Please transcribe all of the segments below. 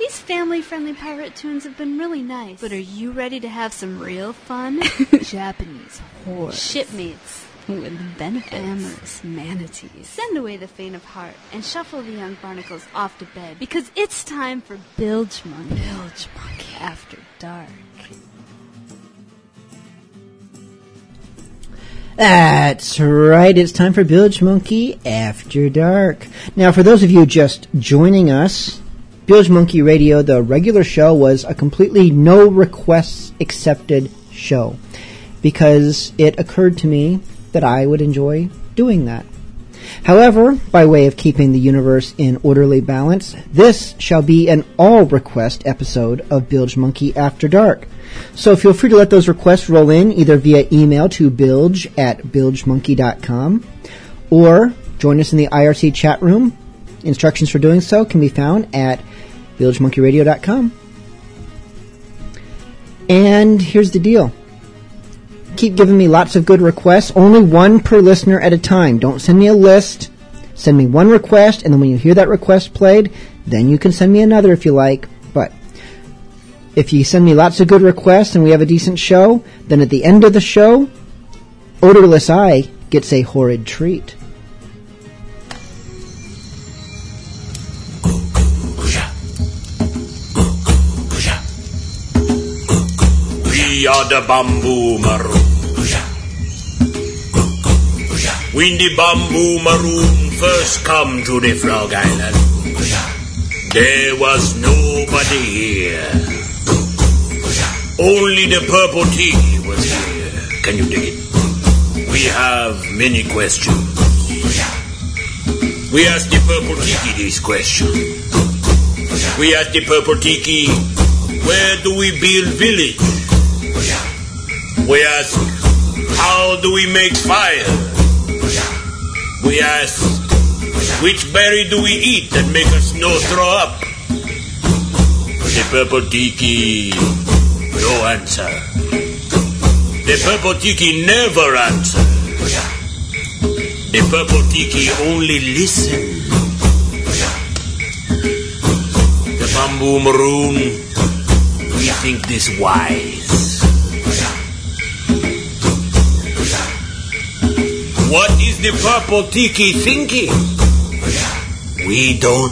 These family friendly pirate tunes have been really nice. But are you ready to have some real fun? Japanese horror. Shipmates. With benefits. Amorous manatees. Send away the faint of heart and shuffle the young barnacles off to bed because it's time for Bilgemunky. Bilge Monkey. After dark. That's right. It's time for Bilgemunky After Dark. Now, for those of you just joining us, Bilgemunky Radio, the regular show, was a completely no requests accepted show because it occurred to me that I would enjoy doing that. However, by way of keeping the universe in orderly balance, this shall be an all request episode of Bilgemunky After Dark. So feel free to let those requests roll in either via email to bilge at bilgemunky.com or join us in the IRC chat room. Instructions for doing so can be found at bilgemunkyradio.com. And here's the deal keep giving me lots of good requests. Only one per listener at a time. Don't send me a list. Send me one request, and then when you hear that request played, then you can send me another if you like. But if you send me lots of good requests and we have a decent show, then at the end of the show, Oderlesseye gets a horrid treat. We are the Bamboo Maroon. When the Bamboo Maroon first come to the Frog Island, there was nobody here. Only the Purple Tiki was here. Can you dig it? We have many questions. We ask the Purple Tiki this question. We ask the Purple Tiki, where do we build village? We ask, how do we make fire? We ask, which berry do we eat that make us no throw up? The purple tiki, no answer. The purple tiki never answer. The purple tiki only listen. The bamboo maroon, we think this wise. What is the purple tiki thinking? We don't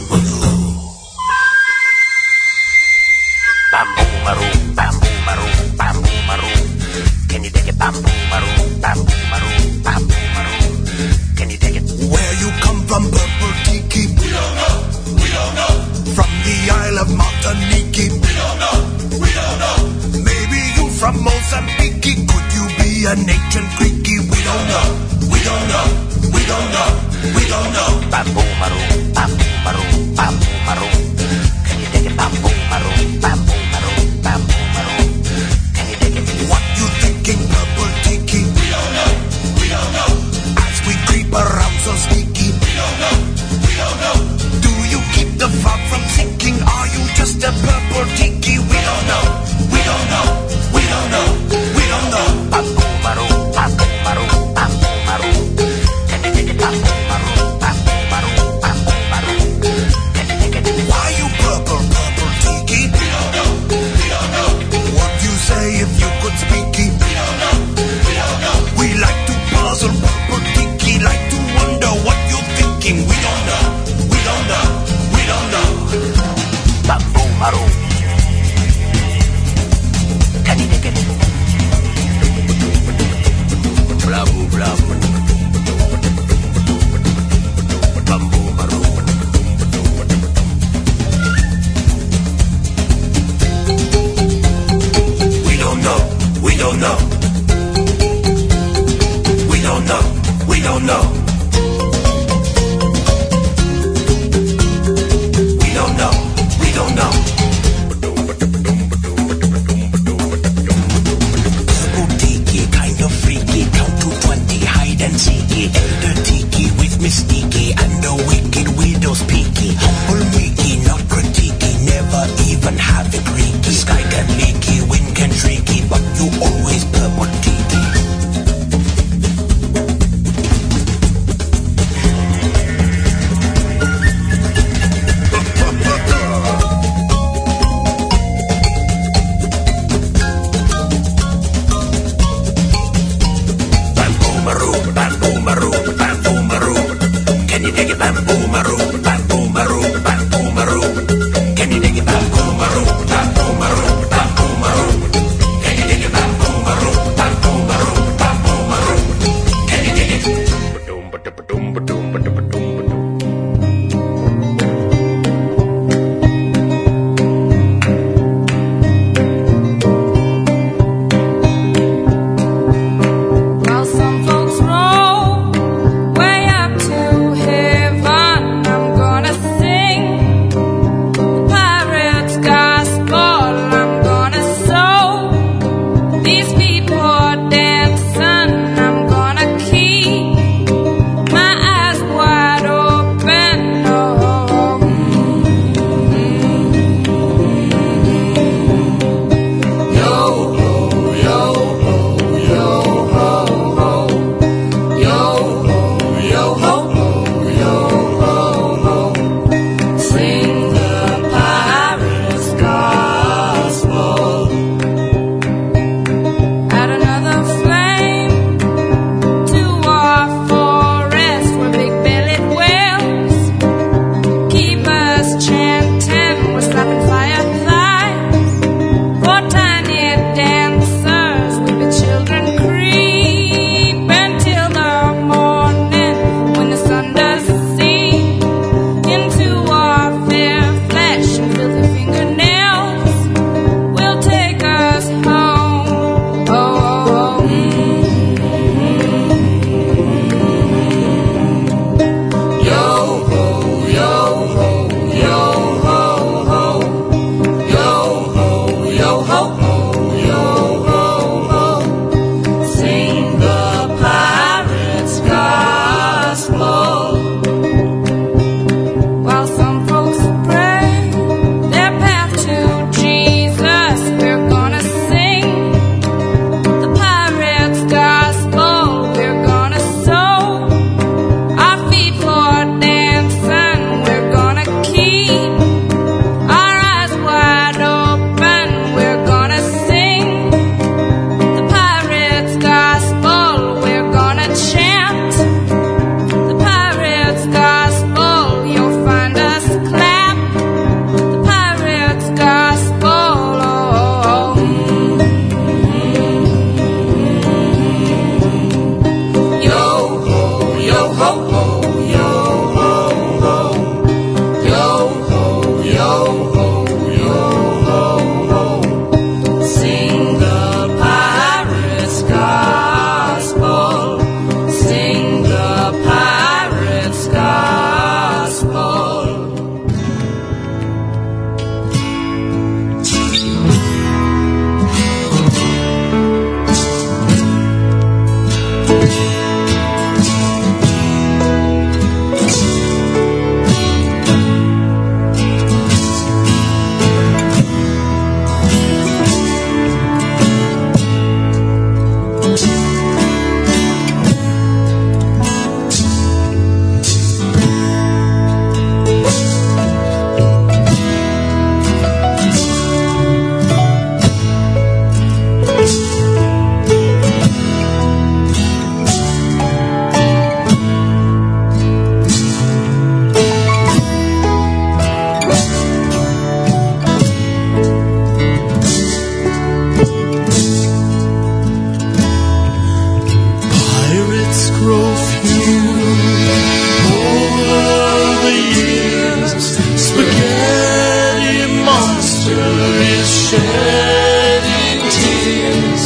shedding tears,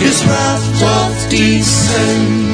His wrath doth descend.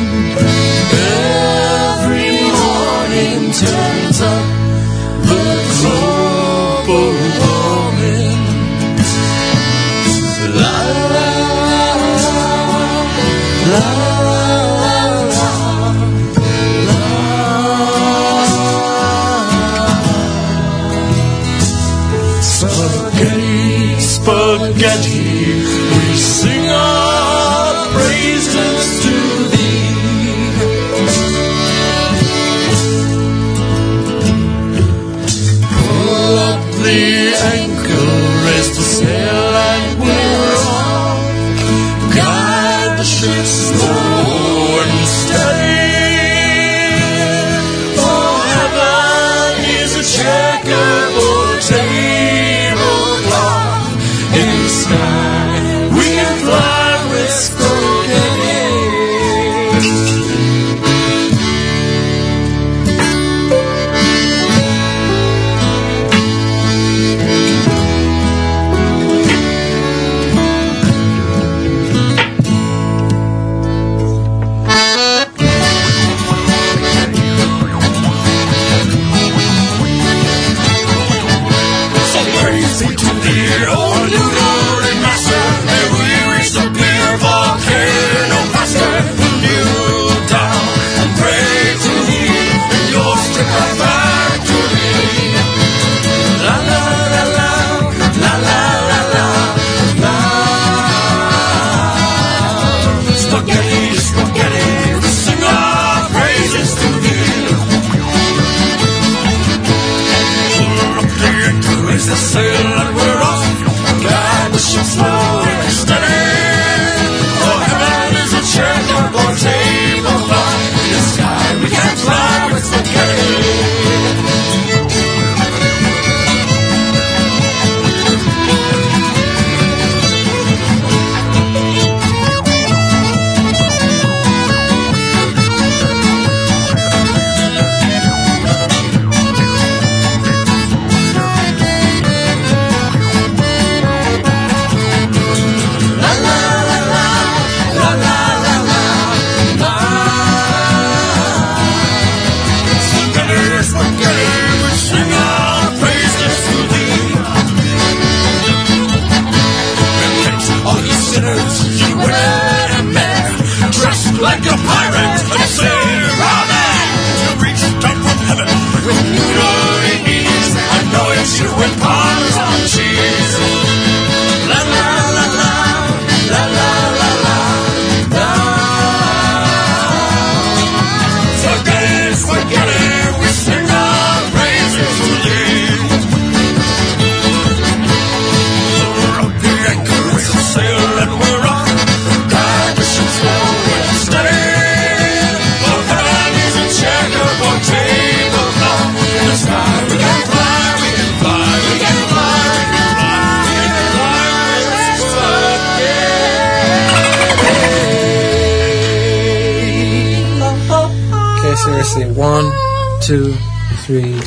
Three.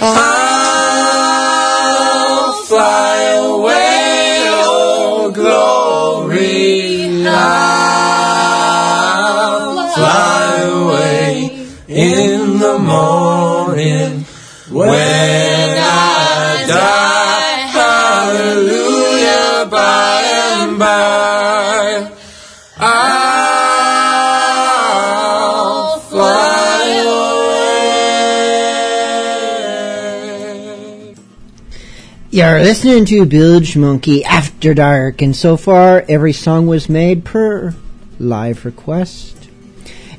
I'll fly away, oh glory now. Fly away in the morning when I die. You're listening to Bilgemunky After Dark, and so far every song was made per live request.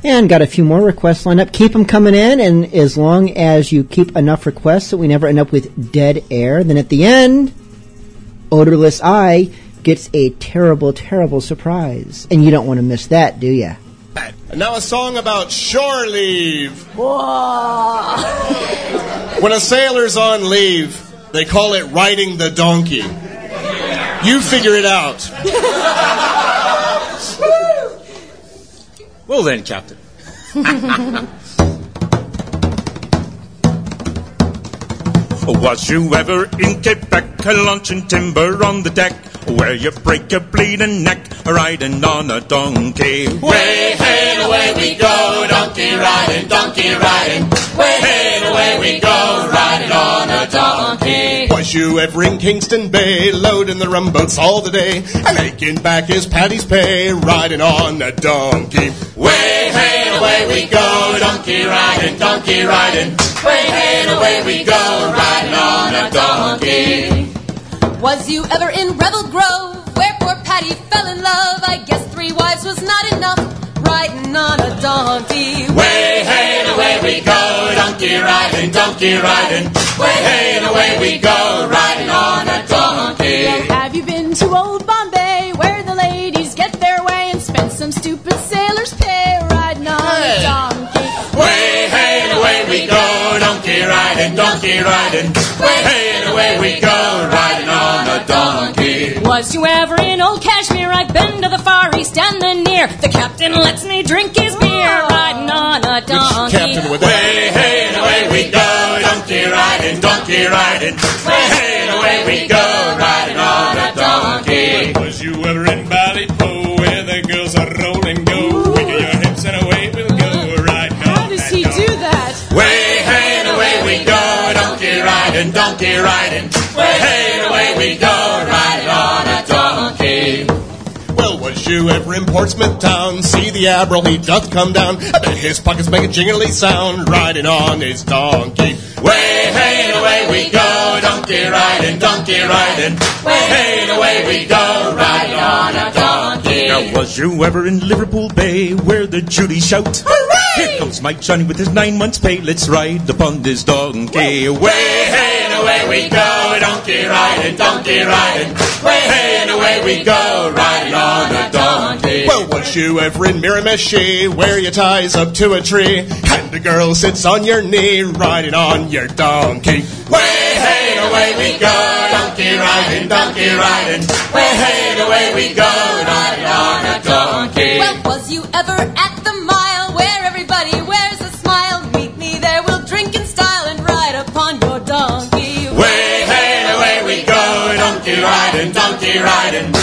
And got a few more requests lined up. Keep them coming in, and as long as you keep enough requests that we never end up with dead air, then at the end, Oderlesseye gets a terrible, terrible surprise. And you don't want to miss that, do you? And now a song about shore leave. when a sailor's on leave, they call it riding the donkey. You figure it out. Well then, Captain. Was you ever in Quebec, a launching timber on the deck, where you break your bleeding neck riding on a donkey? Way, hey, away we go, donkey riding, donkey riding. Way, hey, away we go, riding on a donkey. Was you ever in Kingston Bay, loading the rumboats all the day, and making back his Paddy's pay, riding on a donkey? Way, hey, away we go, donkey riding, donkey riding. Way, hey, away we go, riding on a donkey. Was you ever in Rebel Grove, where poor Patty fell in love? I guess three wives was not enough, riding on a donkey. Way, hey, and away we go, donkey riding, donkey riding. Way, hey, and away we go, riding on a donkey. Have you been to old Bombay, where the ladies get their way and spend some stupid sailor's pay riding on a donkey? Way, hey, and away we go, donkey riding, donkey riding. Way, hey, and away we go, riding on a donkey. Was you ever in old Kashmir? I've been to the Far East and the near. The captain lets me drink his beer, riding on a donkey. Captain with Way, hey, and away we go, donkey riding, donkey riding. Way, hey, and away we go, riding on a donkey. Was you ever in Ballypo, where the girls are rolling go, wiggle your hips and away we'll go, riding on How does he do that? Way, hey, and away we go, donkey riding, donkey riding. Way, hey, You ever in Portsmouth town? See the Admiral, he doth come down. I bet his pockets make a jingly sound, riding on his donkey. Way, hey, and away we go, donkey riding, donkey riding. Way, hey, and away we go, riding on a donkey. Now, was you ever in Liverpool Bay, where the Judy shout? Hooray! Here comes my Johnny with his nine months' pay. Let's ride upon this donkey. Way, hey, and away we go, donkey riding, donkey riding. Way, hey, and away we go, riding on a donkey. Well, was you ever in Miramichi, where you ties up to a tree, and the girl sits on your knee, riding on your donkey? Way, hey, away we go, donkey riding, donkey riding. Way, hey, away we go, riding on a donkey. Well, was you ever at the mile where everybody wears a smile? Meet me there, we'll drink in style and ride upon your donkey. Way, hey, away we go, donkey riding, donkey riding.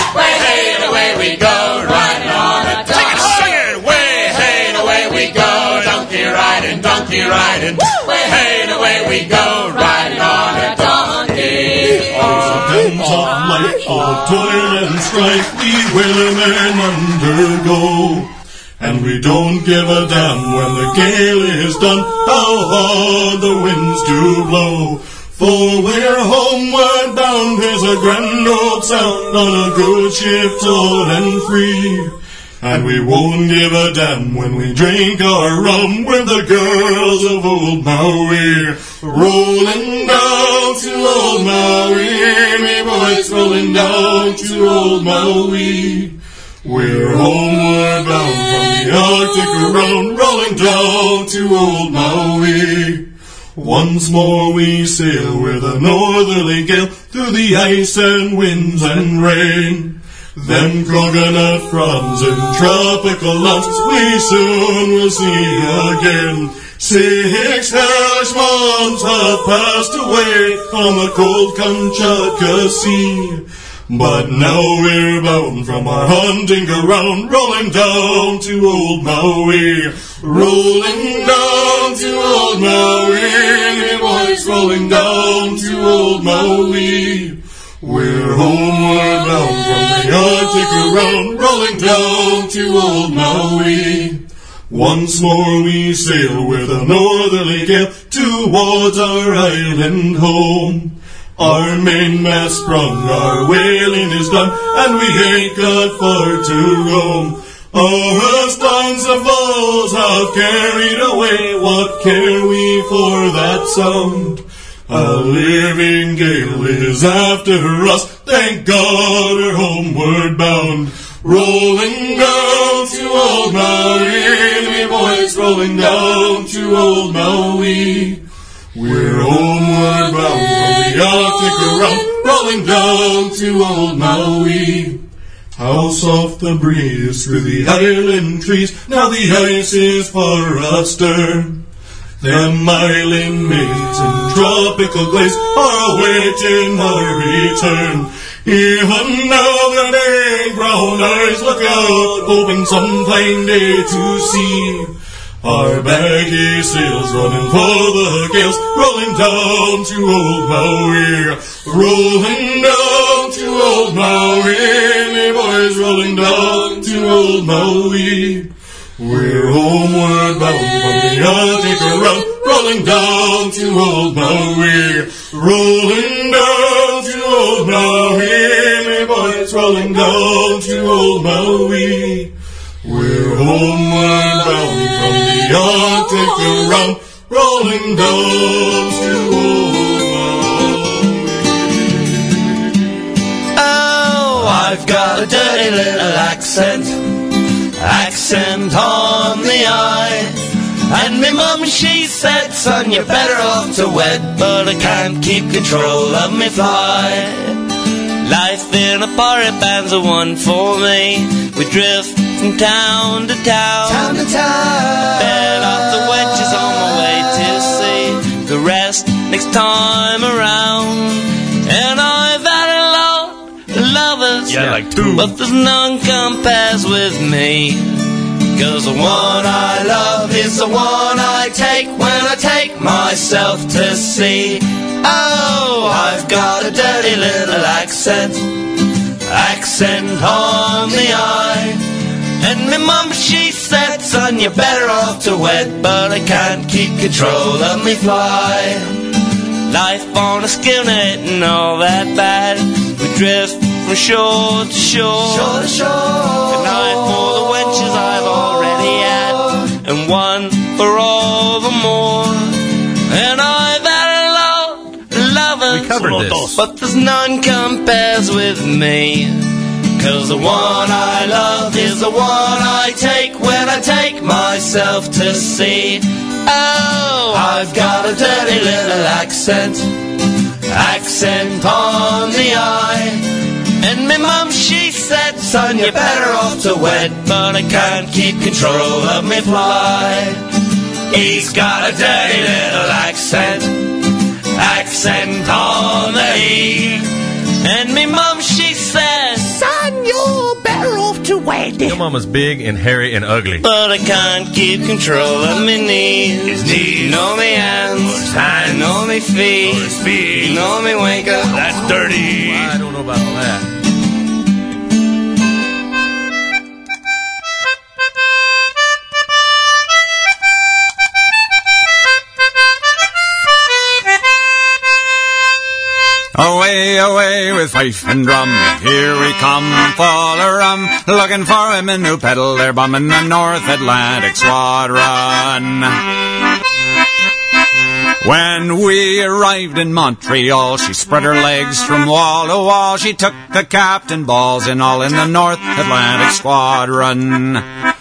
We go, riding on a donkey. Sing it, way, hey, and away we go, donkey riding, donkey riding. Way, hey, and away we go, riding on a donkey. Depends on life of toil and strife we whalermen undergo. And we don't give a damn when the gale is done, how hard the winds do blow. For we're homeward bound, there's a grand old sound on a good ship tall and free. And we won't give a damn when we drink our rum with the girls of old Maui. Rolling down to old Maui, me boys rolling down to old Maui. We're homeward bound from the Arctic around, rolling down to old Maui. Once more we sail with a northerly gale through the ice and winds and rain. Them coconut fronds and tropical lumps we soon will see again. Six hellish months have passed away on the cold Kamchatka Sea. But now we're bound from our hunting ground, rolling down to old Maui. Rolling down to old Maui, boys, rolling down to old Maui. We're homeward bound from the Arctic around, rolling down to old Maui. Once more we sail with a northerly gale towards our island home. Our mainmast sprung, our whaling is done, and we ain't got far to roam. Our stones of falls have carried away, what care we for that sound? A living gale is after us, thank God we're homeward bound. Rolling down to old Maui, me boys, rolling down to old Maui. We're homeward bound the Arctic around, rolling down to old Maui. How soft the breeze through the island trees, now the ice is far astern. Them island maids in tropical glaze are awaiting my return. Even now their big brown eyes look out, hoping some fine day to see. Our baggy sails running for the gales, rolling down to old Maui, rolling down to old Maui, me boys rolling down to old Maui. We're homeward bound from the Arctic around, rolling down to old Maui, rolling down to old Maui, me boys rolling down to old Maui. Homeward bound from the Arctic around, rolling down to old Oh, I've got a dirty little accent, accent on the eye. And me mum, she said, son, you're better off to wed, but I can't keep control of me fly. Life in a party band's a one for me. We drift from town to town. Town to town. Bet off the wedges on my way to see the rest next time around. And I've had a lot of lovers. Yeah, like two. But there's none compares with me. Cause the one I love is the one I take when I take myself to sea. Oh, I've got a dirty little accent, accent on the eye. And my mum, she said, son, you're better off to wed, but I can't keep control of me fly. Life on a schooner and all that bad. We drift from shore to shore. Shore to shore. And I for the wenches I've already had, and one for all the more. And I've covered this. But there's none compares with me. Cause the one I love is the one I take when I take myself to sea. Oh, I've got a dirty little accent, accent on the eye. And my mum, she said, son, you're better off to wed, but I can't keep control of me fly. He's got a dirty little accent, accent on the E. And me mum, she says, son, you're better off to wed. Your mama's big and hairy and ugly. But I can't keep control of my knees. His knees. Know me hands. hands. Know me feet. His feet. Know me wake up. That's dirty. I don't know about all that. Away, away with fife and drum. Here we come, full of rum. Looking for women who peddle their bum in the North Atlantic Squadron. When we arrived in Montreal, she spread her legs from wall to wall. She took the captain balls in all in the North Atlantic Squadron.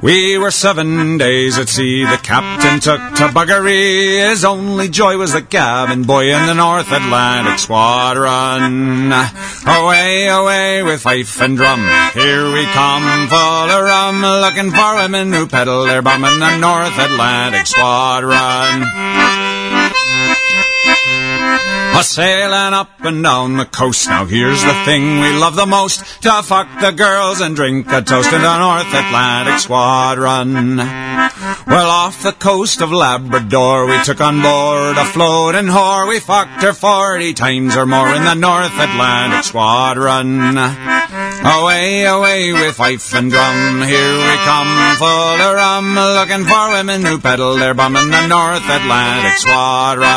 We were seven days at sea. The captain took to buggery. His only joy was the cabin boy in the North Atlantic Squadron. Away, away with fife and drum. Here we come, full of rum, looking for women who peddle their bum in the North Atlantic Squadron. A sailing up and down the coast. Now here's the thing we love the most. To fuck the girls and drink a toast in the North Atlantic Squadron. Well, off the coast of Labrador, we took on board a floating whore. We fucked her forty times or more in the North Atlantic Squadron. Away, away with fife and drum. Here we come, full of rum, looking for women who peddle their bum in the North Atlantic Squadron.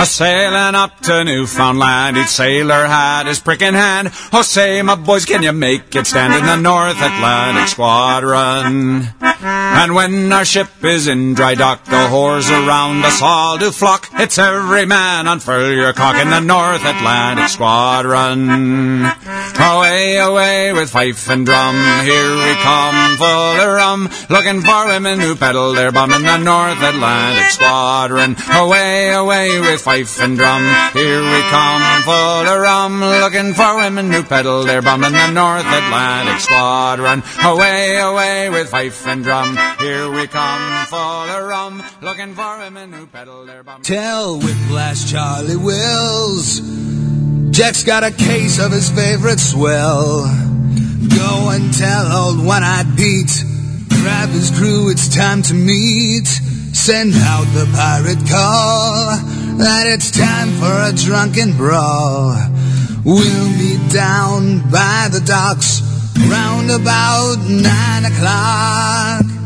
A sailing up to Newfoundland, each sailor had his prick in hand. Oh, say, my boys, can you make it stand in the North Atlantic Squadron? And when our ship is in dry dock, the whores around us all do flock. It's every man unfurl your cock in the North Atlantic Squadron. Away, away with fife and drum, here we come, full of rum, looking for women who peddle their bum in the North Atlantic Squadron. Away, away with fife and drum, here we come, full of rum, looking for women who peddle their bum in the North Atlantic Squadron. Away, away with fife and drum, Here we come full of rum, looking for women who peddle their bum. Tell Whiplash Charlie Wills. Jack's got a case of his favorite swell. Go and tell old One Eyed Pete. Grab his crew, it's time to meet. Send out the pirate call that it's time for a drunken brawl. We'll be down by the docks round about nine o'clock.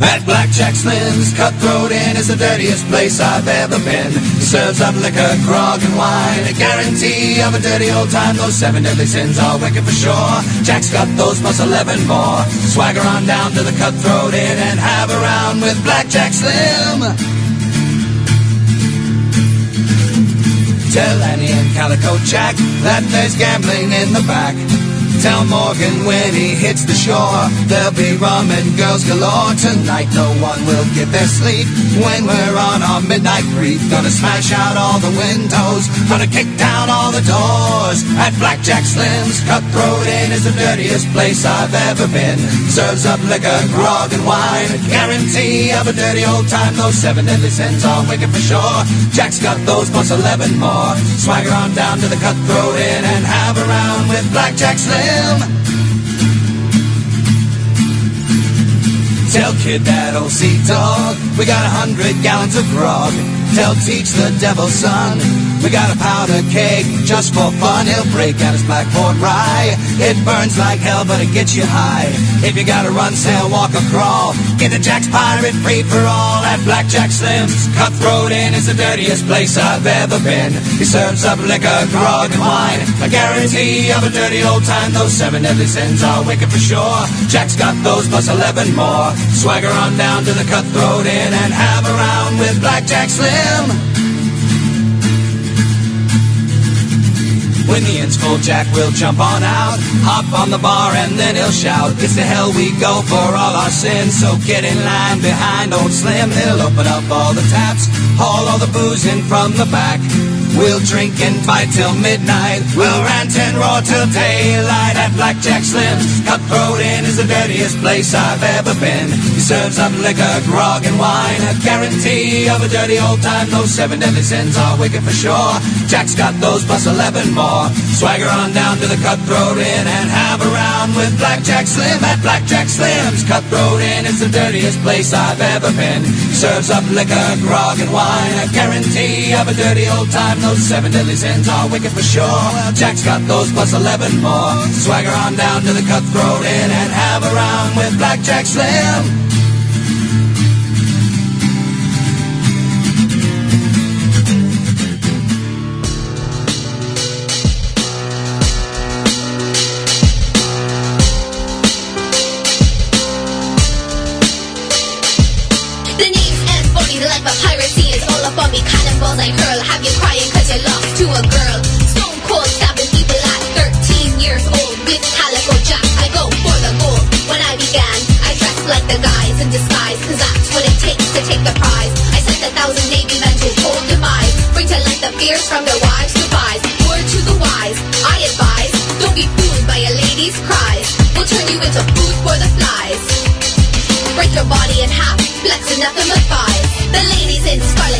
At Blackjack Slim's, Cutthroat Inn is the dirtiest place I've ever been. Serves up liquor, grog, and wine. A guarantee of a dirty old time. Those seven deadly sins are wicked for sure. Jack's got those plus eleven more. Swagger on down to the Cutthroat Inn and have a round with Blackjack Slim. Tell Annie and Calico Jack that there's gambling in the back. Tell Morgan when he hits the shore, there'll be rum and girls galore. Tonight no one will get their sleep when we're on our midnight creep. Gonna smash out all the windows, gonna kick down all the doors. At Blackjack Slim's, Cutthroat Inn is the dirtiest place I've ever been. Serves up liquor, grog, and wine. Guarantee of a dirty old time. Those seven deadly sins are wicked for sure. Jack's got those plus eleven more. Swagger on down to the Cutthroat Inn and have a round with Blackjack Slim. Tell Kidd that old sea dog, we got a hundred gallons of grog. Tell Teach the devil's son, we got a powder keg just for fun. He'll break out his blackboard rye. It burns like hell, but it gets you high. If you gotta run, sail, walk, or crawl, get the Jack's Pirate free for all at Blackjack Slim's. Cutthroat Inn is the dirtiest place I've ever been. He serves up liquor, grog, and wine. A guarantee of a dirty old time. Those seven deadly sins are wicked for sure. Jack's got those plus eleven more. Swagger on down to the Cutthroat Inn and have a round with Blackjack Slim. When the inn's full, Jack will jump on out, hop on the bar, and then he'll shout, It's the hell we go for all our sins. So get in line behind old Slim. He'll open up all the taps, haul all the booze in from the back. We'll drink and fight till midnight. We'll rant and roar till daylight at Blackjack Slim's. Cutthroat Inn is the dirtiest place I've ever been. He serves up liquor, grog, and wine. A guarantee of a dirty old time. Those seven deadly sins are wicked for sure. Jack's got those plus eleven more. Swagger on down to the Cutthroat Inn and have a round with Blackjack Slim at Blackjack Slim's. Cutthroat Inn is the dirtiest place I've ever been. Serves up liquor, grog, and wine. A guarantee of a dirty old time. Those seven deadly sins are wicked for sure. Jack's got those plus eleven more. Swagger on down to the Cutthroat Inn and have a round with Blackjack Slim. The like a piracy is all up on me. Cannonballs I hurl, have you crying to take the prize. I sent a thousand Navy men to hold demise. Bring to light the fears from their wives' goodbyes. Word to the wise, I advise, don't be fooled by a lady's cries. We'll turn you into food for the flies. Break your body in half, flexing nothing but thighs.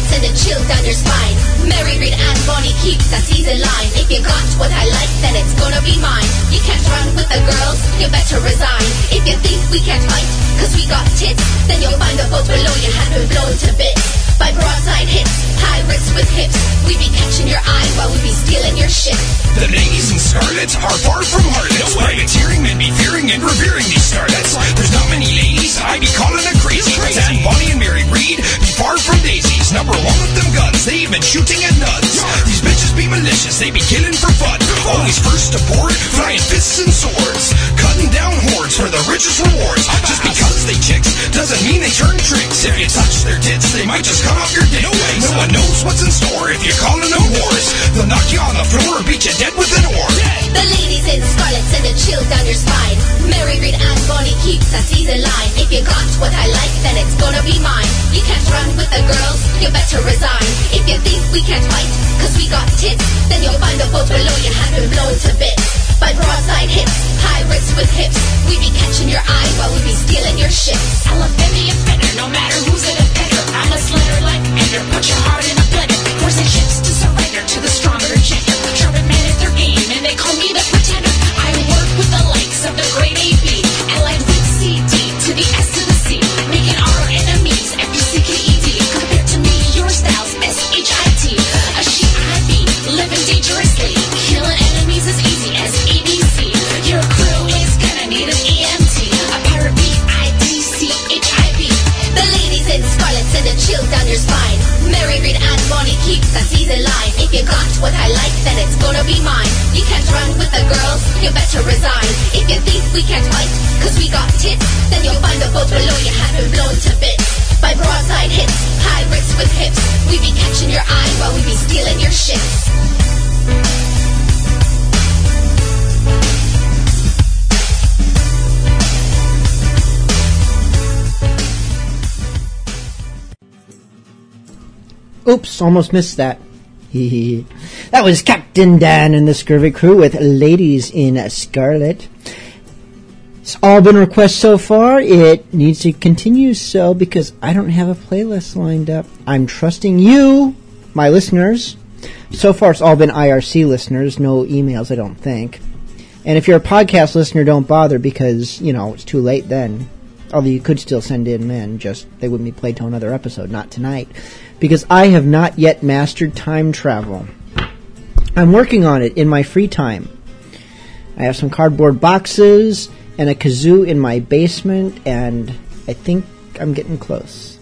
Send a chill down your spine. Mary Read and Bonnie keeps that season line. If you got what I like, then it's gonna be mine. You can't run with the girls, you better resign. If you think we can't fight, cause we got tits, then you'll find the boat below your hand been blown to bits. By broadside hits, high wrists with hips. We be catching your eye while we be stealing your shit. The ladies in scarlet are far from heartless. No Privateering men be fearing and revering these starlets. There's not many ladies I be calling a crazy. But Dan, Bonnie, and Mary Read be far from daisies. Number one with them guns, they even shooting at nuts. These bitches be malicious, they be killing for fun. Always first to board, flying fists and swords. Cutting down hordes for the richest rewards. Just because they chicks doesn't mean they turn tricks. If you touch their tits, they might just cut off your dick. No, way, no one knows what's in store if you're calling them whores. They'll knock you on the floor or beat you dead with an oar. The ladies in scarlet send a chill down your spine. Mary Read and Bonnie keeps that season line. If you got what I like, then it's gonna be mine. You can't run with the girls, you better resign. If you think we can't fight, cause we got tits, then you'll find a boat below your hand been blown to bits. by broadside hits, pirates with hips. We be catching your eye while we be stealing your ships. Alabama offender, no matter who's an offender. I'm a slender like Ender. Put your heart in a blender. Forcing ships to surrender to the stronger gender. Sharper man at their game, and they call me the pretender. I work with the likes of the we can't fight, cause we got tits, then you'll find the boat below you have been blown to bits. By broadside hits, pirates with hips. We be catching your eye while we be stealing your ships. Oops, almost missed that. that was Captain Dan and the Scurvy Crew with Ladies in Scarlet. It's all been requests so far. It needs to continue so because I don't have a playlist lined up. I'm trusting you, my listeners. So far, it's all been IRC listeners, no emails, I don't think. And if you're a podcast listener, don't bother because, you know, it's too late then. Although you could still send in men, just they wouldn't be played till another episode, not tonight. Because I have not yet mastered time travel. I'm working on it in my free time. I have some cardboard boxes and a kazoo in my basement, and I think I'm getting close.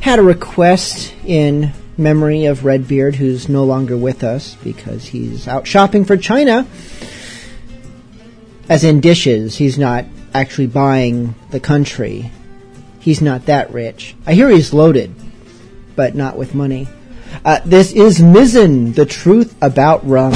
Had a request in memory of Redbeard, who's no longer with us because he's out shopping for China. As in dishes, he's not actually buying the country. He's not that rich. I hear he's loaded, but not with money. Uh, this is Mizzen, the truth about rum.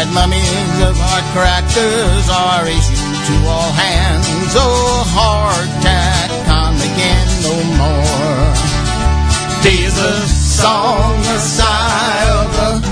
fried mummies of hard crackers are issued to all hands. Oh, hard tack come again no more. Tis a song, a sigh of the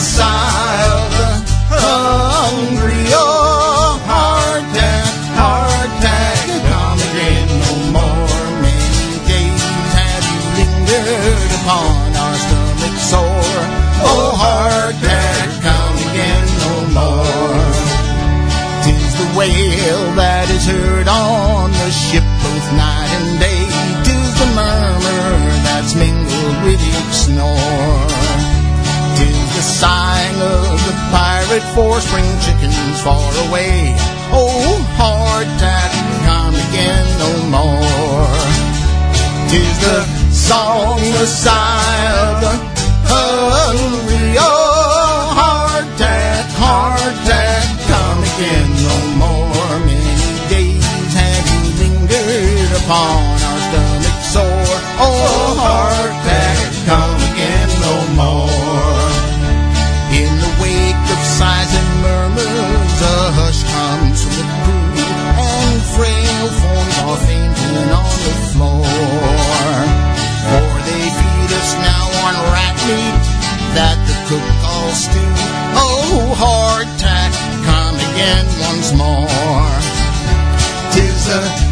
side. Hungry or hardtack, hardtack, come again no more. Many days have you lingered upon our stomach sore. Oh, hardtack, come again no more. Tis the wail that is heard on the ship both night and day. Tis the murmur that's mingled with each snore. Sign of the pirate for spring chickens far away. Oh, hard tack, come again no more. Tis the song, the sigh of the hungry. Oh, hard tack, hard tack, come again no more. Many days have lingered upon our stomach sore. Oh, more. Tis a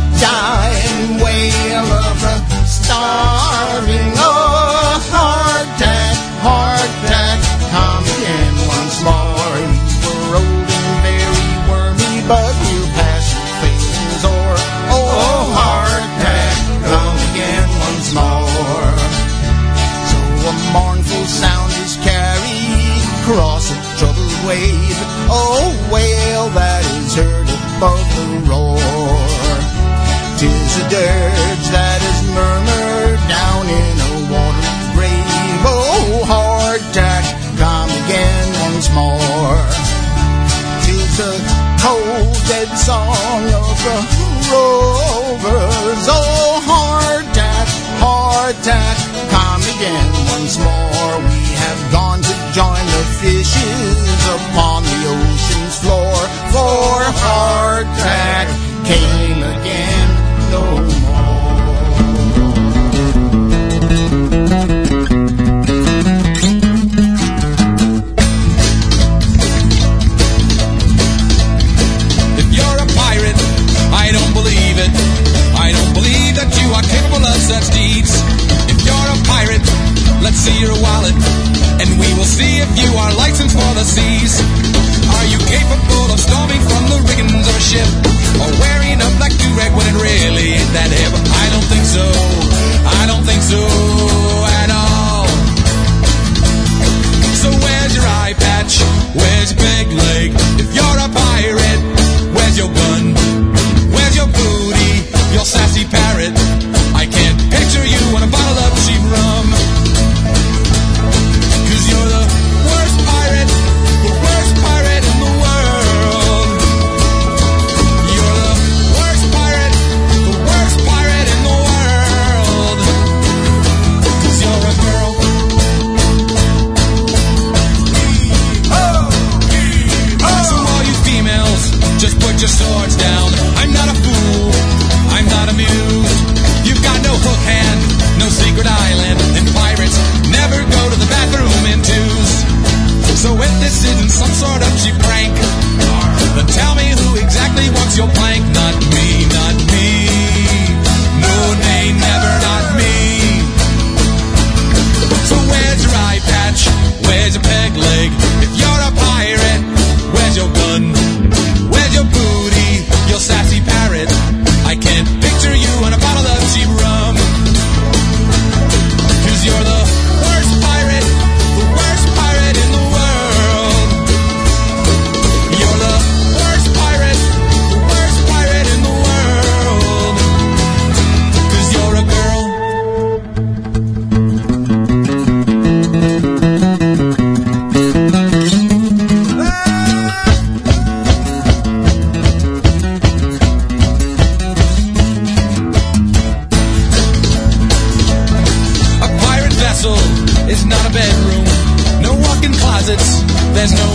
there's no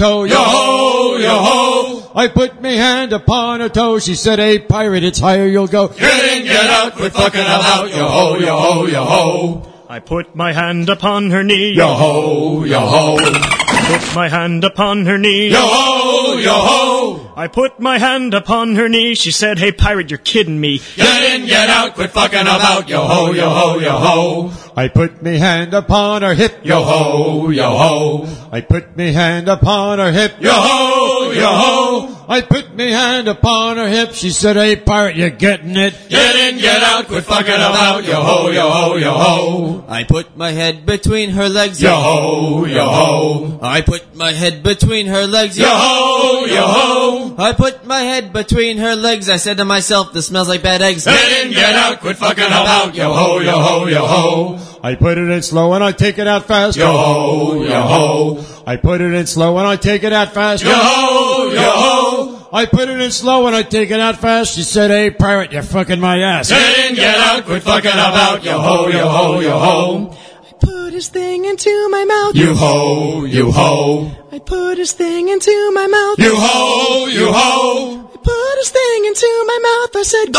toe, Yo ho, yo ho. I put me hand upon her toe. She said, "Hey pirate, it's higher you'll go." Get in, get out, quit fucking about. Yo ho, yo ho, yo ho. I put my hand upon her knee. Yo ho, yo ho. I Put my hand upon her knee. Yo ho, yo ho. I put my hand upon her knee. She said, Hey, pirate, you're kidding me. Get in, get out, quit fucking about. Yo ho, yo ho, yo ho. I put me hand upon her hip, Yo ho, yo ho. I put me hand upon her hip, Yo ho, yo ho. I put me hand upon her hip. She said, "Hey pirate, you're getting it?" Get in, get out, quit fucking about. Yo ho, yo ho, yo ho. I put my head between her legs. Yo ho, yo ho. I put my head between her legs. Yo ho, yo ho. I put my head between her legs. I said to myself, this smells like bad eggs. Get in, get out, quit fucking about. Yo ho, yo ho, yo ho. I put it in slow and I take it out fast. Yo ho, yo ho. I put it in slow and I take it out fast. Yo ho, yo ho. I put it in slow and I take it out fast. She said, "Hey pirate, you're fucking my ass." Get in, get out, quit fucking about. Yo ho, yo ho, yo ho. I put his thing into my mouth. You ho, you ho. I put his thing into my mouth. You ho, you ho. I put his thing into my mouth. I said,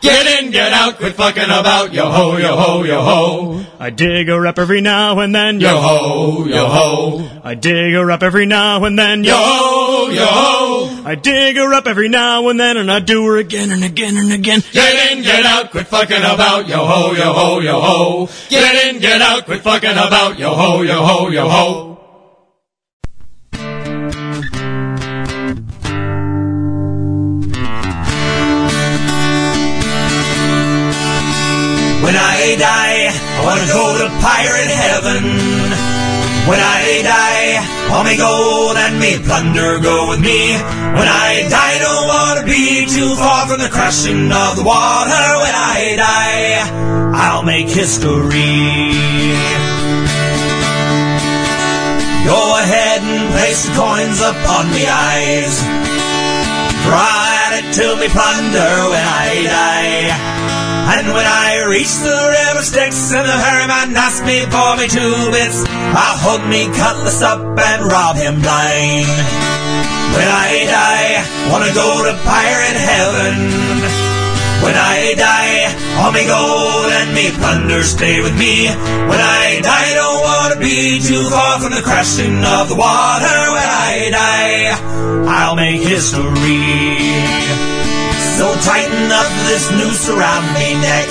Get in, get out, quit fucking about. Yo ho, yo ho, yo ho. I dig her up every now and then. Yo ho, yo ho. I dig her up every now and then. Yo ho, yo ho. I dig her up every now and then, and I do her again and again and again. Get in, get out, quit fucking about. Yo ho, yo ho, yo ho. Get in, get out, quit fucking about. Yo ho, yo ho, yo ho. I die, I wanna go to pirate heaven. When I die, all me gold and me plunder go with me. When I die, don't wanna be too far from the crashing of the water. When I die, I'll make history. Go ahead and place the coins upon me eyes. Draw at it till me plunder when I die. And when I reach the river Styx and the ferryman asks me for me two bits, I'll hold me cutlass up and rob him blind. When I die, wanna go to pirate heaven. When I die, all me gold and me plunder stay with me. When I die, don't wanna be too far from the crashing of the water. When I die, I'll make history. So tighten up this noose around me neck.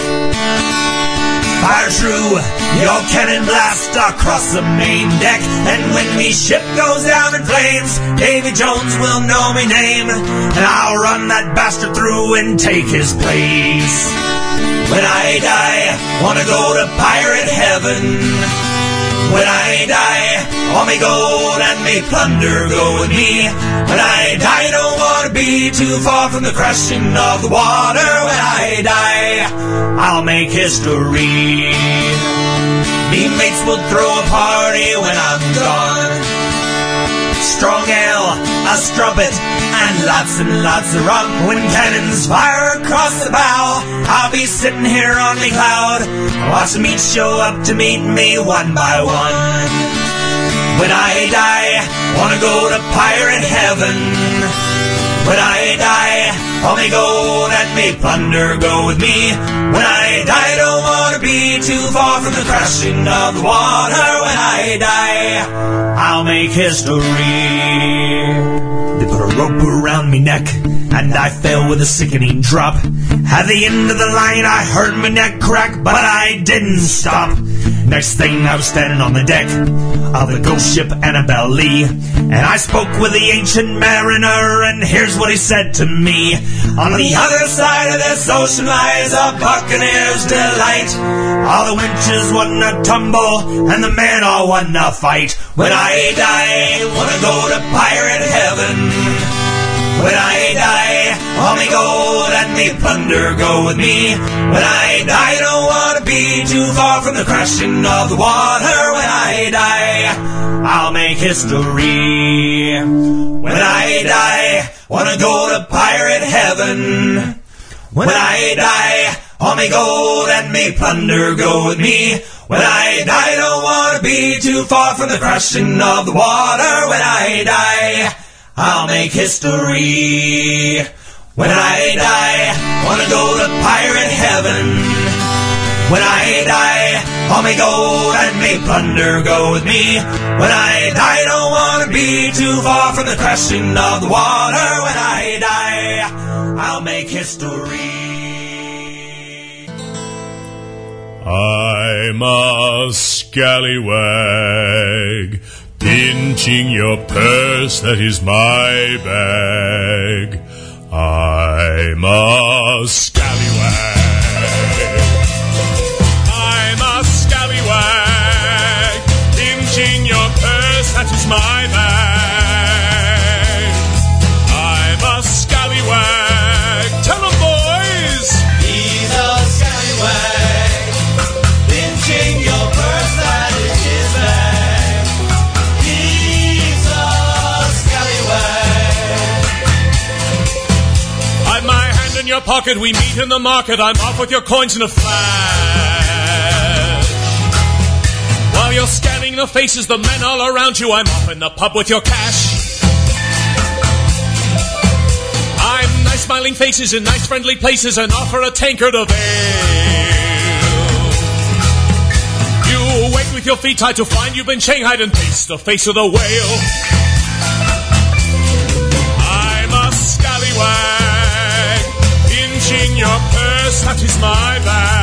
Fire true, your cannon blast across the main deck. And when me ship goes down in flames, Davy Jones will know me name. And I'll run that bastard through and take his place. When I die, wanna go to pirate heaven. When I die, all me gold and me plunder go with me. When I die, I don't wanna be too far from the crashing of the water. When I die, I'll make history. Me mates will throw a party when I'm gone. Strong ale, a strumpet, and lots and lots of rum. When cannons fire across the bow, I'll be sitting here on the cloud, watching meat show up to meet me one by one. When I die, wanna go to pirate heaven. When I die, all me gold and me plunder go with me. When I die, don't wanna be too far from the crashing of the water. When I die, I'll make history. They put a rope around me neck, and I fell with a sickening drop. At the end of the line, I heard my neck crack, but I didn't stop. Next thing, I was standing on the deck of the ghost ship Annabelle Lee, and I spoke with the ancient mariner, and here's what he said to me. On the other side of this ocean lies a buccaneer's delight. All the winches wanna tumble, and the men all wanna fight. When I die, wanna go to pirate heaven. When I die, all me gold and me plunder go with me. When I die, don't wanna be too far from the crashing of the water. When I die, I'll make history. When I die, wanna go to pirate heaven. When I die, all me gold and me plunder go with me. When I die, don't wanna be too far from the crashing of the water. When I die, I'll make history. When I die, I wanna go to pirate heaven. When I die, all me gold and me plunder go with me. When I die, don't wanna be too far from the crashing of the water. When I die, I'll make history. I'm a scallywag, pinching your purse, that is my bag. I'm a scallywag. I'm a scallywag, pinching your purse, that is my bag. Pocket, we meet in the market, I'm off with your coins in a flash. While you're scanning the faces, the men all around you, I'm off in the pub with your cash. I'm nice smiling faces in nice friendly places and offer a tankard of ale. You wait with your feet tied to find you've been shanghaied and face the face of the whale. Pinching your purse, that is my bag.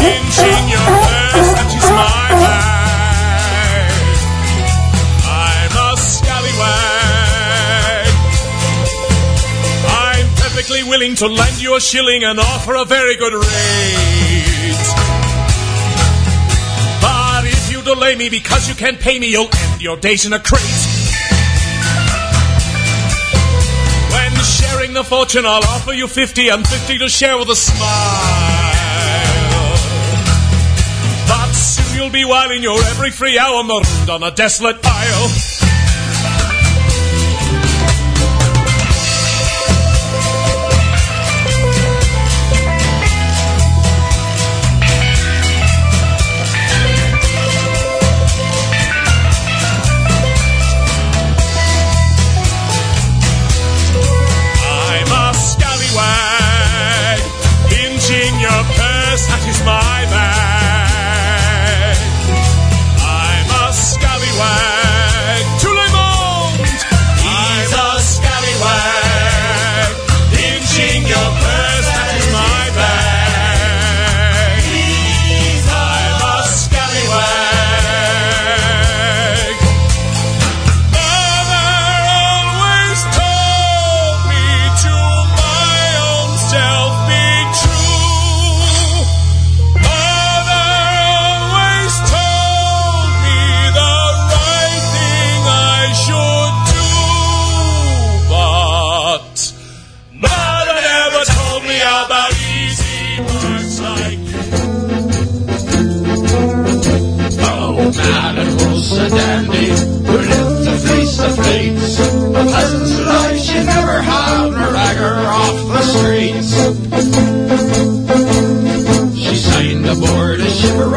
Pinching your. I'm a scallywag. I'm perfectly willing to lend you a shilling and offer a very good rate. But if you delay me because you can't pay me, you'll end your days in a crate. Sharing the fortune, I'll offer you 50 and 50 to share with a smile. But soon you'll be whiling your every free hour marooned on a desolate isle. Pinching The peasants' lives she should never have, nor beggar off the streets. She signed aboard a ship of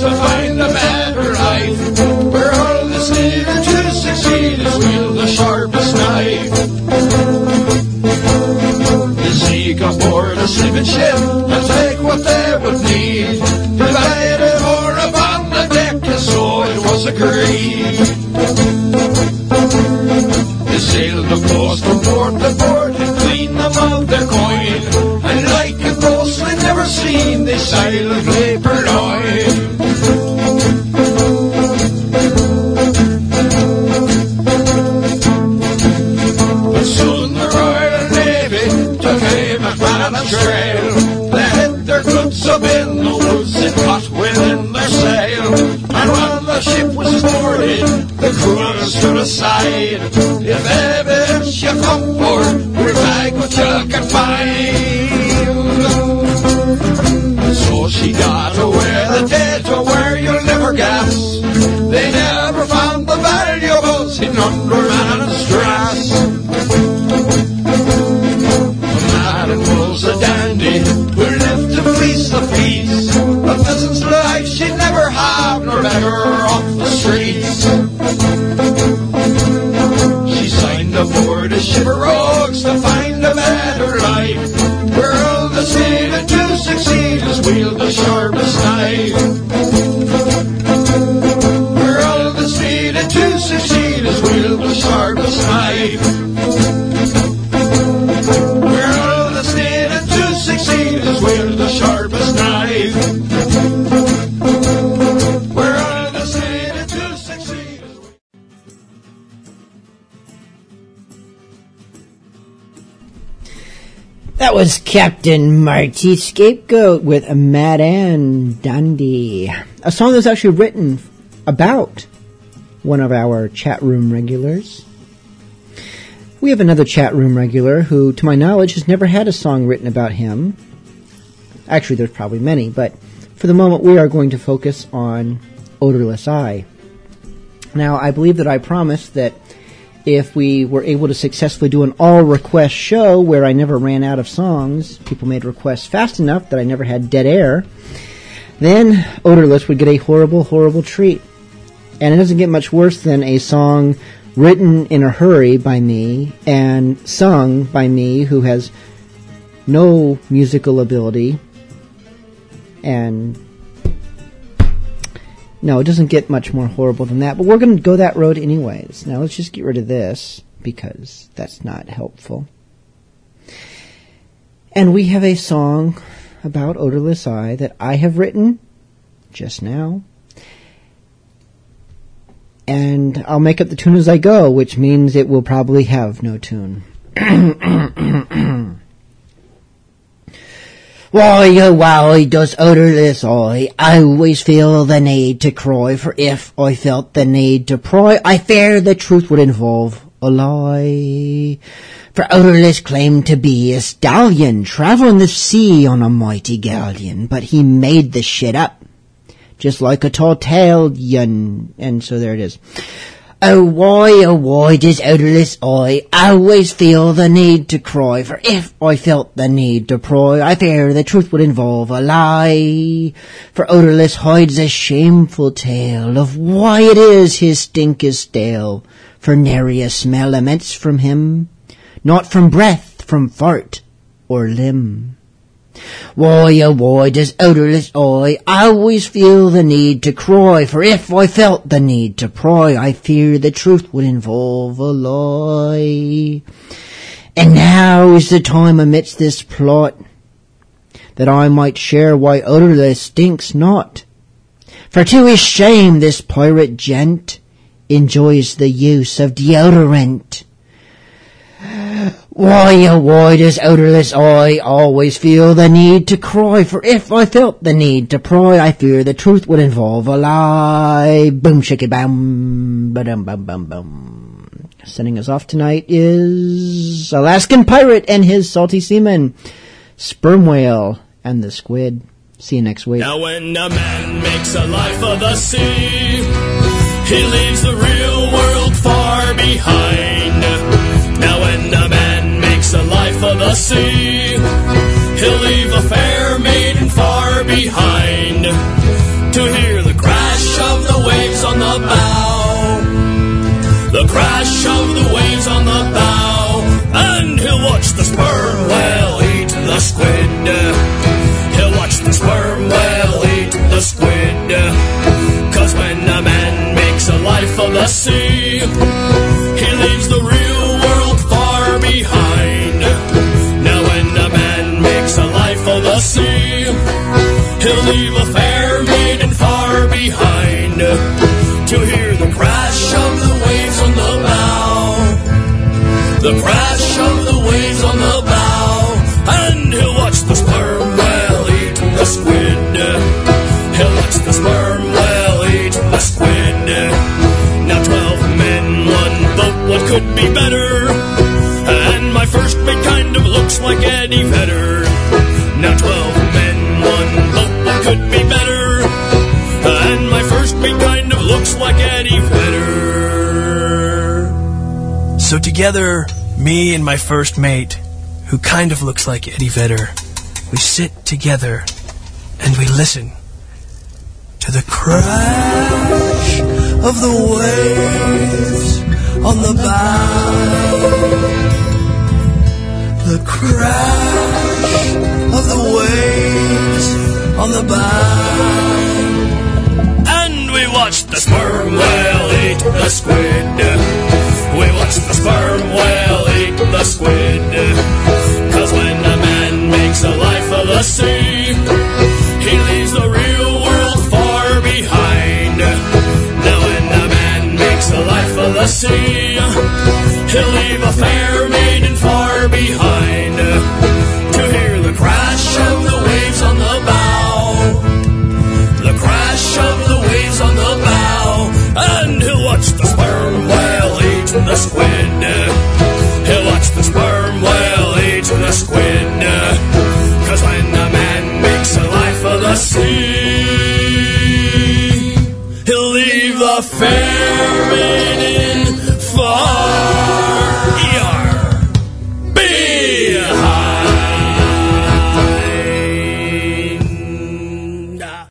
to find a better life, where all that's needed to succeed is wield the sharpest knife. To seek aboard a sleeping ship and take what they would need, provided or upon the deck, and so it was agreed. Aside. If evidence you come for, bag what you can find. So she got Captain Marty Scapegoat with Mad Ann Dandy. A song that was actually written about one of our chat room regulars. We have another chat room regular who, to my knowledge, has never had a song written about him. Actually, there's probably many, but for the moment we are going to focus on Oderlesseye. Now, I believe that I promised that if we were able to successfully do an all request show where I never ran out of songs, people made requests fast enough that I never had dead air, then Odorless would get a horrible, horrible treat. And it doesn't get much worse than a song written in a hurry by me and sung by me who has no musical ability and no, it doesn't get much more horrible than that, but we're going to go that road anyways. Now let's just get rid of this because that's not helpful. And we have a song about Oderlesseye that I have written just now. And I'll make up the tune as I go, which means it will probably have no tune. Why, oh why does Oderlesseye always feel the need to cry? For if I felt the need to pry, I fear the truth would involve a lie. For odorless claimed to be a stallion, traveling the sea on a mighty galleon, but he made the shit up, just like a tall tailed yun. And so there it is. Oh why, oh why does Oderlesseye always feel the need to cry? For if I felt the need to pry, I fear the truth would involve a lie. For odorless hides a shameful tale of why it is his stink is stale. For nary a smell emits from him, not from breath, from fart, or limb. Why, oh why does Oderlesseye always feel the need to cry? For if I felt the need to pry, I fear the truth would involve a lie. And now is the time amidst this plot that I might share why odorless stinks not. For to his shame this pirate gent enjoys the use of deodorant. Why, oh why does Oderlesseye always feel the need to cry? For if I felt the need to pry, I fear the truth would involve a lie. Boom, shake it, bam, ba-dum, bum, bum, bum. Sending us off tonight is Alaskan Pirate and his salty seaman, Sperm Whale and the Squid. See you next week. Now when a man makes a life of the sea, he leaves the real world far behind. Now when a for the sea. He'll leave a fair maiden far behind to hear the crash of the waves on the bow. The crash of the waves on the bow, and he'll watch the sperm whale. Together, me and my first mate, who kind of looks like Eddie Vedder, we sit together and we listen to the crash of the waves on the bow. The crash of the waves on the bow. And we watch the sperm whale eat the squid watch the sperm whale eat the squid. Cause when a man makes a life of the sea, he leaves the real world far behind. Now when a man makes a life of the sea, he'll leave a fair maiden far behind.